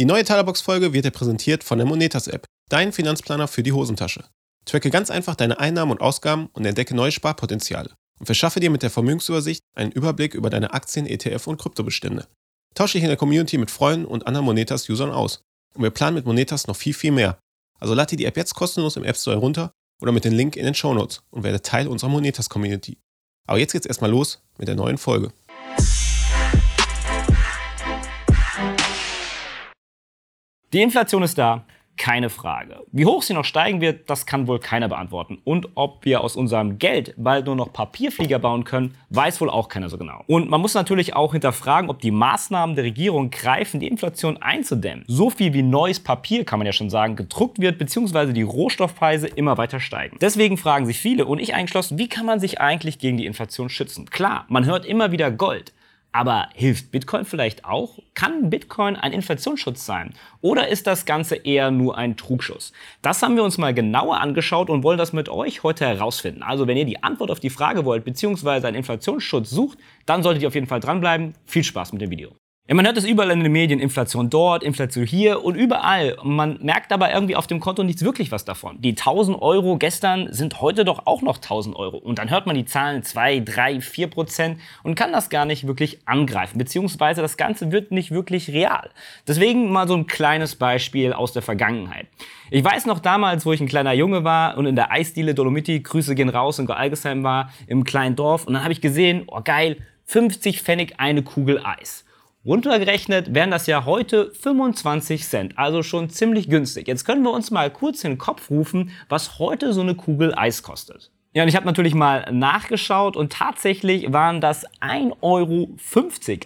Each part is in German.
Die neue Talerbox-Folge wird dir präsentiert von der Monetas-App, dein Finanzplaner für die Hosentasche. Tracke ganz einfach deine Einnahmen und Ausgaben und entdecke neue Sparpotenziale. Und verschaffe dir mit der Vermögensübersicht einen Überblick über deine Aktien, ETF und Kryptobestände. Tausche dich in der Community mit Freunden und anderen Monetas-Usern aus. Und wir planen mit Monetas noch viel, viel mehr. Also lade dir die App jetzt kostenlos im App Store herunter oder mit dem Link in den Show Notes und werde Teil unserer Monetas-Community. Aber jetzt geht's erstmal los mit der neuen Folge. Die Inflation ist da, keine Frage. Wie hoch sie noch steigen wird, das kann wohl keiner beantworten. Und ob wir aus unserem Geld bald nur noch Papierflieger bauen können, weiß wohl auch keiner so genau. Und man muss natürlich auch hinterfragen, ob die Maßnahmen der Regierung greifen, die Inflation einzudämmen. So viel wie neues Papier, kann man ja schon sagen, gedruckt wird, beziehungsweise die Rohstoffpreise immer weiter steigen. Deswegen fragen sich viele und ich eingeschlossen, wie kann man sich eigentlich gegen die Inflation schützen? Klar, man hört immer wieder Gold. Aber hilft Bitcoin vielleicht auch? Kann Bitcoin ein Inflationsschutz sein? Oder ist das Ganze eher nur ein Trugschuss? Das haben wir uns mal genauer angeschaut und wollen das mit euch heute herausfinden. Also wenn ihr die Antwort auf die Frage wollt, beziehungsweise einen Inflationsschutz sucht, dann solltet ihr auf jeden Fall dranbleiben. Viel Spaß mit dem Video. Ja, man hört es überall in den Medien, Inflation dort, Inflation hier und überall. Man merkt aber irgendwie auf dem Konto nichts wirklich was davon. Die 1000 Euro gestern sind heute doch auch noch 1000 Euro. Und dann hört man die Zahlen 2, 3, 4 Prozent und kann das gar nicht wirklich angreifen. Beziehungsweise das Ganze wird nicht wirklich real. Deswegen mal so ein kleines Beispiel aus der Vergangenheit. Ich weiß noch damals, wo ich ein kleiner Junge war und in der Eisdiele Dolomiti, Grüße gehen raus, in Goralgesheim war, im kleinen Dorf. Und dann habe ich gesehen, oh geil, 50 Pfennig eine Kugel Eis. Runtergerechnet wären das ja heute 25 Cent, also schon ziemlich günstig. Jetzt können wir uns mal kurz in den Kopf rufen, was heute so eine Kugel Eis kostet. Ja, und ich habe natürlich mal nachgeschaut und tatsächlich waren das 1,50 Euro.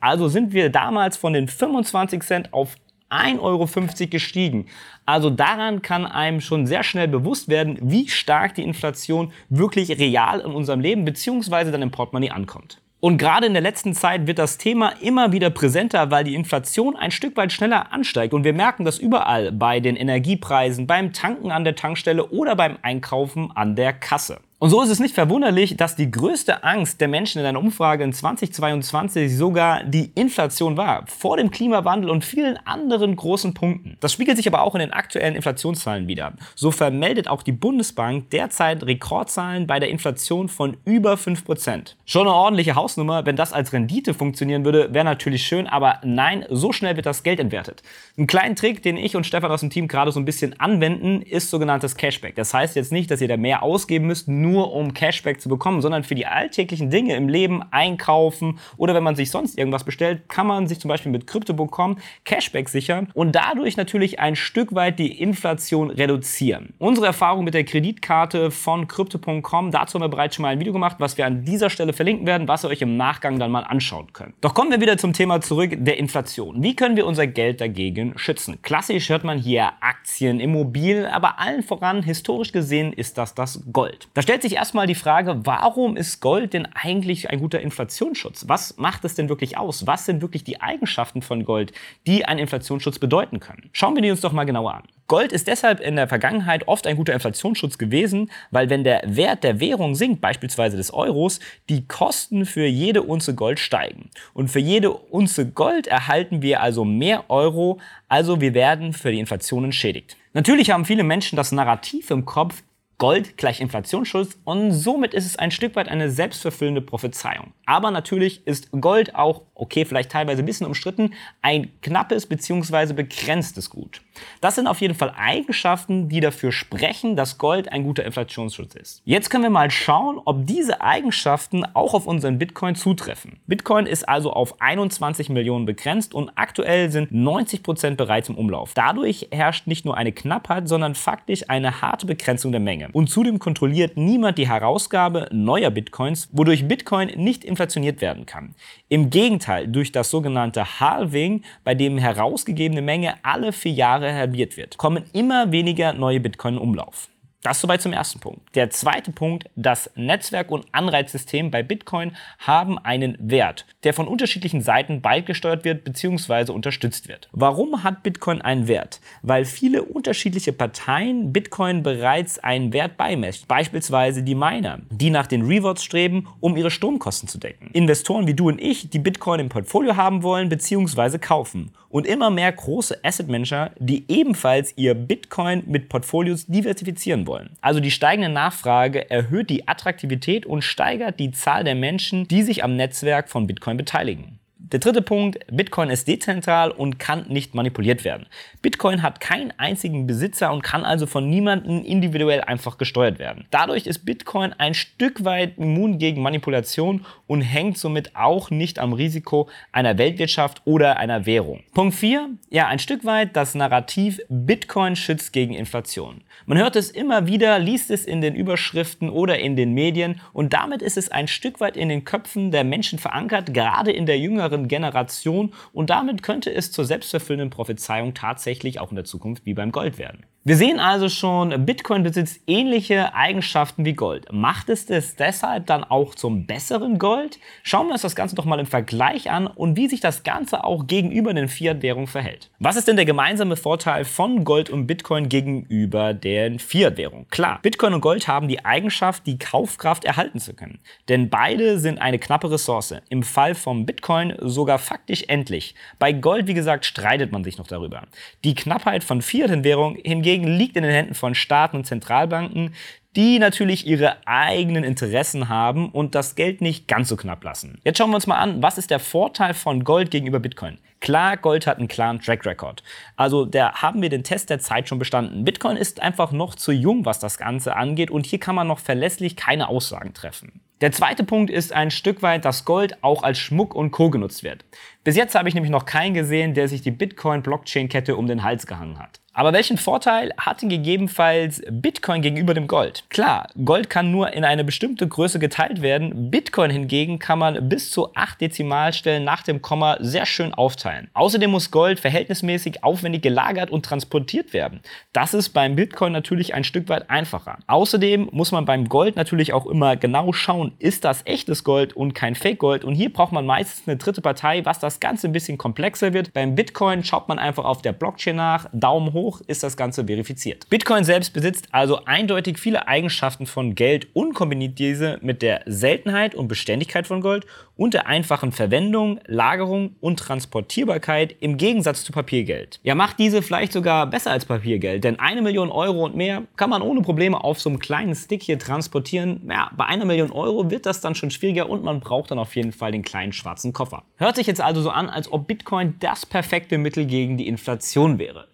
Also sind wir damals von den 25 Cent auf 1,50 Euro gestiegen. Also daran kann einem schon sehr schnell bewusst werden, wie stark die Inflation wirklich real in unserem Leben bzw. dann im Portemonnaie ankommt. Und gerade in der letzten Zeit wird das Thema immer wieder präsenter, weil die Inflation ein Stück weit schneller ansteigt. Und wir merken das überall bei den Energiepreisen, beim Tanken an der Tankstelle oder beim Einkaufen an der Kasse. Und so ist es nicht verwunderlich, dass die größte Angst der Menschen in einer Umfrage in 2022 sogar die Inflation war, vor dem Klimawandel und vielen anderen großen Punkten. Das spiegelt sich aber auch in den aktuellen Inflationszahlen wieder. So vermeldet auch die Bundesbank derzeit Rekordzahlen bei der Inflation von über 5%. Schon eine ordentliche Hausnummer, wenn das als Rendite funktionieren würde, wäre natürlich schön, aber nein, so schnell wird das Geld entwertet. Ein kleinen Trick, den ich und Stefan aus dem Team gerade so ein bisschen anwenden, ist sogenanntes Cashback. Das heißt jetzt nicht, dass ihr da mehr ausgeben müsst, nur um Cashback zu bekommen, sondern für die alltäglichen Dinge im Leben, einkaufen oder wenn man sich sonst irgendwas bestellt, kann man sich zum Beispiel mit Crypto.com Cashback sichern und dadurch natürlich ein Stück weit die Inflation reduzieren. Unsere Erfahrung mit der Kreditkarte von Crypto.com, dazu haben wir bereits schon mal ein Video gemacht, was wir an dieser Stelle verlinken werden, was ihr euch im Nachgang dann mal anschauen könnt. Doch kommen wir wieder zum Thema zurück der Inflation. Wie können wir unser Geld dagegen schützen? Klassisch hört man hier Aktien, Immobilien, aber allen voran historisch gesehen ist das das Gold. Da stellt stellt sich erstmal die Frage, warum ist Gold denn eigentlich ein guter Inflationsschutz? Was macht es denn wirklich aus? Was sind wirklich die Eigenschaften von Gold, die einen Inflationsschutz bedeuten können? Schauen wir die uns doch mal genauer an. Gold ist deshalb in der Vergangenheit oft ein guter Inflationsschutz gewesen, weil wenn der Wert der Währung sinkt, beispielsweise des Euros, die Kosten für jede Unze Gold steigen. Und für jede Unze Gold erhalten wir also mehr Euro, also wir werden für die Inflation entschädigt. Natürlich haben viele Menschen das Narrativ im Kopf, Gold gleich Inflationsschutz und somit ist es ein Stück weit eine selbstverfüllende Prophezeiung. Aber natürlich ist Gold auch, okay, vielleicht teilweise ein bisschen umstritten, ein knappes bzw. begrenztes Gut. Das sind auf jeden Fall Eigenschaften, die dafür sprechen, dass Gold ein guter Inflationsschutz ist. Jetzt können wir mal schauen, ob diese Eigenschaften auch auf unseren Bitcoin zutreffen. Bitcoin ist also auf 21 Millionen begrenzt und aktuell sind 90 Prozent bereits im Umlauf. Dadurch herrscht nicht nur eine Knappheit, sondern faktisch eine harte Begrenzung der Menge. Und zudem kontrolliert niemand die Herausgabe neuer Bitcoins, wodurch Bitcoin nicht inflationiert werden kann. Im Gegenteil, durch das sogenannte Halving, bei dem herausgegebene Menge alle vier Jahre halbiert wird, kommen immer weniger neue Bitcoin in Umlauf. Das soweit zum ersten Punkt. Der zweite Punkt, das Netzwerk- und Anreizsystem bei Bitcoin haben einen Wert, der von unterschiedlichen Seiten beigesteuert wird bzw. unterstützt wird. Warum hat Bitcoin einen Wert? Weil viele unterschiedliche Parteien Bitcoin bereits einen Wert beimessen. Beispielsweise die Miner, die nach den Rewards streben, um ihre Stromkosten zu decken. Investoren wie du und ich, die Bitcoin im Portfolio haben wollen bzw. kaufen. Und immer mehr große Asset Manager, die ebenfalls ihr Bitcoin mit Portfolios diversifizieren wollen wollen. Also die steigende Nachfrage erhöht die Attraktivität und steigert die Zahl der Menschen, die sich am Netzwerk von Bitcoin beteiligen. Der dritte Punkt, Bitcoin ist dezentral und kann nicht manipuliert werden. Bitcoin hat keinen einzigen Besitzer und kann also von niemandem individuell einfach gesteuert werden. Dadurch ist Bitcoin ein Stück weit immun gegen Manipulation und hängt somit auch nicht am Risiko einer Weltwirtschaft oder einer Währung. Punkt 4, ja, ein Stück weit das Narrativ Bitcoin schützt gegen Inflation. Man hört es immer wieder, liest es in den Überschriften oder in den Medien und damit ist es ein Stück weit in den Köpfen der Menschen verankert, gerade in der jüngeren jüngeren Generation und damit könnte es zur selbstverfüllenden Prophezeiung tatsächlich auch in der Zukunft wie beim Gold werden. Wir sehen also schon, Bitcoin besitzt ähnliche Eigenschaften wie Gold. Macht es es deshalb dann auch zum besseren Gold? Schauen wir uns das Ganze doch mal im Vergleich an und wie sich das Ganze auch gegenüber den Fiat-Währungen verhält. Was ist denn der gemeinsame Vorteil von Gold und Bitcoin gegenüber den Fiat-Währungen? Klar, Bitcoin und Gold haben die Eigenschaft, die Kaufkraft erhalten zu können. Denn beide sind eine knappe Ressource. Im Fall vom Bitcoin sogar faktisch endlich. Bei Gold, wie gesagt, streitet man sich noch darüber. Die Knappheit von Fiat-Währungen hingegen hingegen liegt in den Händen von Staaten und Zentralbanken, die natürlich ihre eigenen Interessen haben und das Geld nicht ganz so knapp lassen. Jetzt schauen wir uns mal an, was ist der Vorteil von Gold gegenüber Bitcoin? Klar, Gold hat einen klaren Track Record. Also da haben wir den Test der Zeit schon bestanden. Bitcoin ist einfach noch zu jung, was das Ganze angeht und hier kann man noch verlässlich keine Aussagen treffen. Der zweite Punkt ist ein Stück weit, dass Gold auch als Schmuck und Co. genutzt wird. Bis jetzt habe ich nämlich noch keinen gesehen, der sich die Bitcoin-Blockchain-Kette um den Hals gehangen hat. Aber welchen Vorteil hat denn gegebenenfalls Bitcoin gegenüber dem Gold? Klar, Gold kann nur in eine bestimmte Größe geteilt werden. Bitcoin hingegen kann man bis zu 8 Dezimalstellen nach dem Komma sehr schön aufteilen. Außerdem muss Gold verhältnismäßig aufwendig gelagert und transportiert werden. Das ist beim Bitcoin natürlich ein Stück weit einfacher. Außerdem muss man beim Gold natürlich auch immer genau schauen, ist das echtes Gold und kein Fake Gold. Und hier braucht man meistens eine dritte Partei, was das Ganze ein bisschen komplexer wird. Beim Bitcoin schaut man einfach auf der Blockchain nach, Daumen hoch hoch ist das Ganze verifiziert. Bitcoin selbst besitzt also eindeutig viele Eigenschaften von Geld und kombiniert diese mit der Seltenheit und Beständigkeit von Gold und der einfachen Verwendung, Lagerung und Transportierbarkeit im Gegensatz zu Papiergeld. Ja, macht diese vielleicht sogar besser als Papiergeld, denn eine Million Euro und mehr kann man ohne Probleme auf so einem kleinen Stick hier transportieren. Ja, bei einer Million Euro wird das dann schon schwieriger und man braucht dann auf jeden Fall den kleinen schwarzen Koffer. Hört sich jetzt also so an, als ob Bitcoin das perfekte Mittel gegen die Inflation wäre.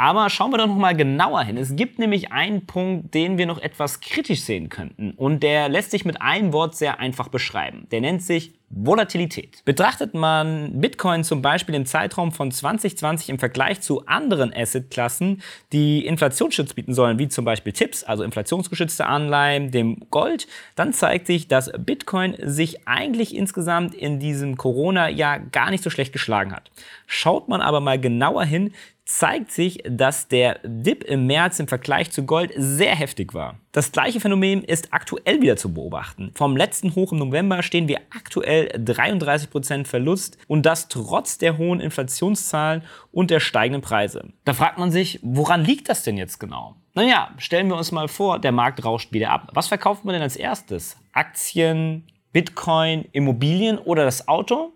Aber schauen wir doch noch mal genauer hin. Es gibt nämlich einen Punkt, den wir noch etwas kritisch sehen könnten. Und der lässt sich mit einem Wort sehr einfach beschreiben. Der nennt sich Volatilität. Betrachtet man Bitcoin zum Beispiel im Zeitraum von 2020 im Vergleich zu anderen Assetklassen, die Inflationsschutz bieten sollen, wie zum Beispiel Tipps, also inflationsgeschützte Anleihen, dem Gold, dann zeigt sich, dass Bitcoin sich eigentlich insgesamt in diesem Corona-Jahr gar nicht so schlecht geschlagen hat. Schaut man aber mal genauer hin, zeigt sich, dass der Dip im März im Vergleich zu Gold sehr heftig war. Das gleiche Phänomen ist aktuell wieder zu beobachten. Vom letzten Hoch im November stehen wir aktuell 33% Verlust und das trotz der hohen Inflationszahlen und der steigenden Preise. Da fragt man sich, woran liegt das denn jetzt genau? Naja, stellen wir uns mal vor, der Markt rauscht wieder ab. Was verkauft man denn als erstes? Aktien, Bitcoin, Immobilien oder das Auto?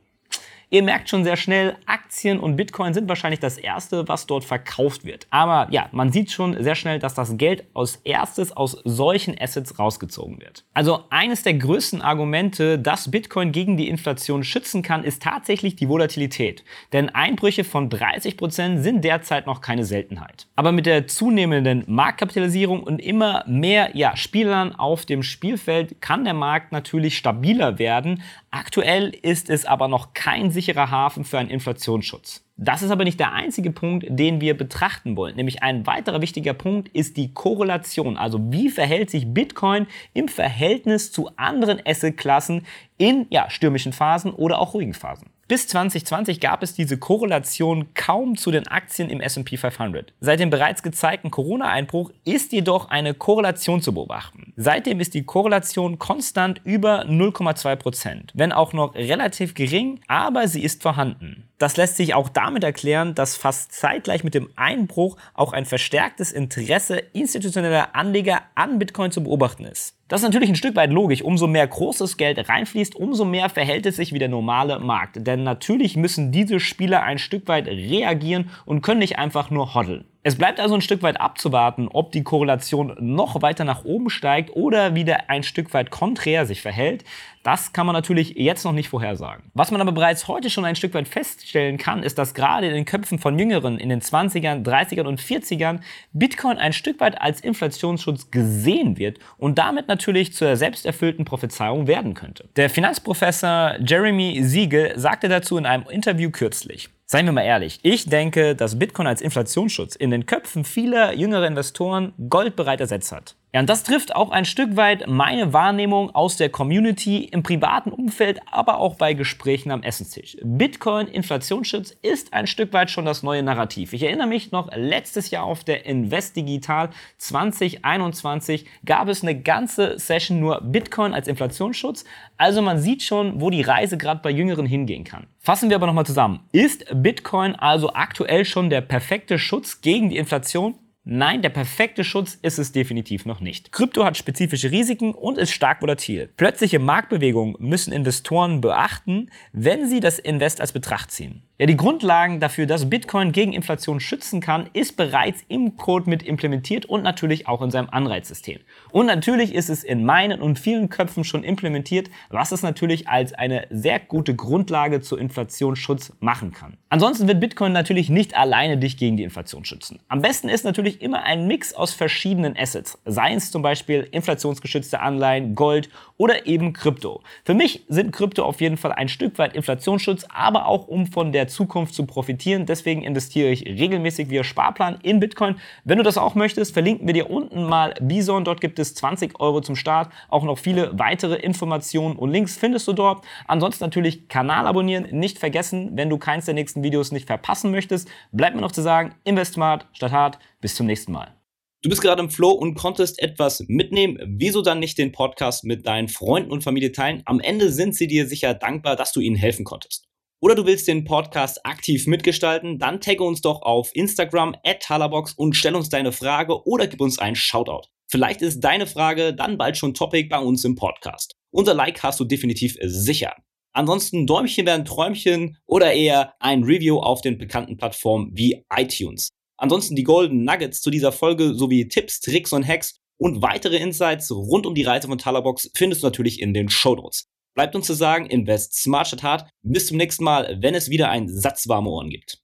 Ihr merkt schon sehr schnell, Aktien und Bitcoin sind wahrscheinlich das Erste, was dort verkauft wird. Aber ja, man sieht schon sehr schnell, dass das Geld als erstes aus solchen Assets rausgezogen wird. Also eines der größten Argumente, dass Bitcoin gegen die Inflation schützen kann, ist tatsächlich die Volatilität. Denn Einbrüche von 30 Prozent sind derzeit noch keine Seltenheit. Aber mit der zunehmenden Marktkapitalisierung und immer mehr ja, Spielern auf dem Spielfeld kann der Markt natürlich stabiler werden. Aktuell ist es aber noch kein sicherer Hafen für einen Inflationsschutz. Das ist aber nicht der einzige Punkt, den wir betrachten wollen. Nämlich ein weiterer wichtiger Punkt ist die Korrelation. Also wie verhält sich Bitcoin im Verhältnis zu anderen Assetklassen in ja, stürmischen Phasen oder auch ruhigen Phasen. Bis 2020 gab es diese Korrelation kaum zu den Aktien im SP 500. Seit dem bereits gezeigten Corona-Einbruch ist jedoch eine Korrelation zu beobachten. Seitdem ist die Korrelation konstant über 0,2 Prozent, wenn auch noch relativ gering, aber sie ist vorhanden. Das lässt sich auch damit erklären, dass fast zeitgleich mit dem Einbruch auch ein verstärktes Interesse institutioneller Anleger an Bitcoin zu beobachten ist. Das ist natürlich ein Stück weit logisch. Umso mehr großes Geld reinfließt, umso mehr verhält es sich wie der normale Markt. Denn natürlich müssen diese Spieler ein Stück weit reagieren und können nicht einfach nur hoddeln. Es bleibt also ein Stück weit abzuwarten, ob die Korrelation noch weiter nach oben steigt oder wieder ein Stück weit konträr sich verhält. Das kann man natürlich jetzt noch nicht vorhersagen. Was man aber bereits heute schon ein Stück weit feststellen kann, ist, dass gerade in den Köpfen von Jüngeren in den 20ern, 30ern und 40ern Bitcoin ein Stück weit als Inflationsschutz gesehen wird und damit natürlich zur selbsterfüllten Prophezeiung werden könnte. Der Finanzprofessor Jeremy Siegel sagte dazu in einem Interview kürzlich, Seien wir mal ehrlich, ich denke, dass Bitcoin als Inflationsschutz in den Köpfen vieler jüngerer Investoren goldbereit ersetzt hat. Ja, und das trifft auch ein Stück weit meine Wahrnehmung aus der Community im privaten Umfeld, aber auch bei Gesprächen am Essenstisch. Bitcoin Inflationsschutz ist ein Stück weit schon das neue Narrativ. Ich erinnere mich noch letztes Jahr auf der Invest Digital 2021 gab es eine ganze Session nur Bitcoin als Inflationsschutz. Also man sieht schon, wo die Reise gerade bei Jüngeren hingehen kann. Fassen wir aber nochmal zusammen. Ist Bitcoin also aktuell schon der perfekte Schutz gegen die Inflation? Nein, der perfekte Schutz ist es definitiv noch nicht. Krypto hat spezifische Risiken und ist stark volatil. Plötzliche Marktbewegungen müssen Investoren beachten, wenn sie das Invest als Betracht ziehen. Ja, die Grundlagen dafür, dass Bitcoin gegen Inflation schützen kann, ist bereits im Code mit implementiert und natürlich auch in seinem Anreizsystem. Und natürlich ist es in meinen und vielen Köpfen schon implementiert, was es natürlich als eine sehr gute Grundlage zur Inflationsschutz machen kann. Ansonsten wird Bitcoin natürlich nicht alleine dich gegen die Inflation schützen. Am besten ist natürlich immer ein Mix aus verschiedenen Assets, seien es zum Beispiel inflationsgeschützte Anleihen, Gold oder eben Krypto. Für mich sind Krypto auf jeden Fall ein Stück weit Inflationsschutz, aber auch um von der der Zukunft zu profitieren. Deswegen investiere ich regelmäßig via Sparplan in Bitcoin. Wenn du das auch möchtest, verlinken wir dir unten mal Bison. Dort gibt es 20 Euro zum Start. Auch noch viele weitere Informationen und Links findest du dort. Ansonsten natürlich Kanal abonnieren. Nicht vergessen, wenn du keins der nächsten Videos nicht verpassen möchtest, bleibt mir noch zu sagen, invest smart statt hart. Bis zum nächsten Mal. Du bist gerade im Flow und konntest etwas mitnehmen. Wieso dann nicht den Podcast mit deinen Freunden und Familie teilen? Am Ende sind sie dir sicher dankbar, dass du ihnen helfen konntest oder du willst den Podcast aktiv mitgestalten, dann tagge uns doch auf Instagram at Talabox und stell uns deine Frage oder gib uns einen Shoutout. Vielleicht ist deine Frage dann bald schon Topic bei uns im Podcast. Unser Like hast du definitiv sicher. Ansonsten Däumchen werden Träumchen oder eher ein Review auf den bekannten Plattformen wie iTunes. Ansonsten die Golden Nuggets zu dieser Folge sowie Tipps, Tricks und Hacks und weitere Insights rund um die Reise von Talabox findest du natürlich in den Show Notes. Bleibt uns zu sagen, invest smart statt hart. Bis zum nächsten Mal, wenn es wieder ein Satz warme Ohren gibt.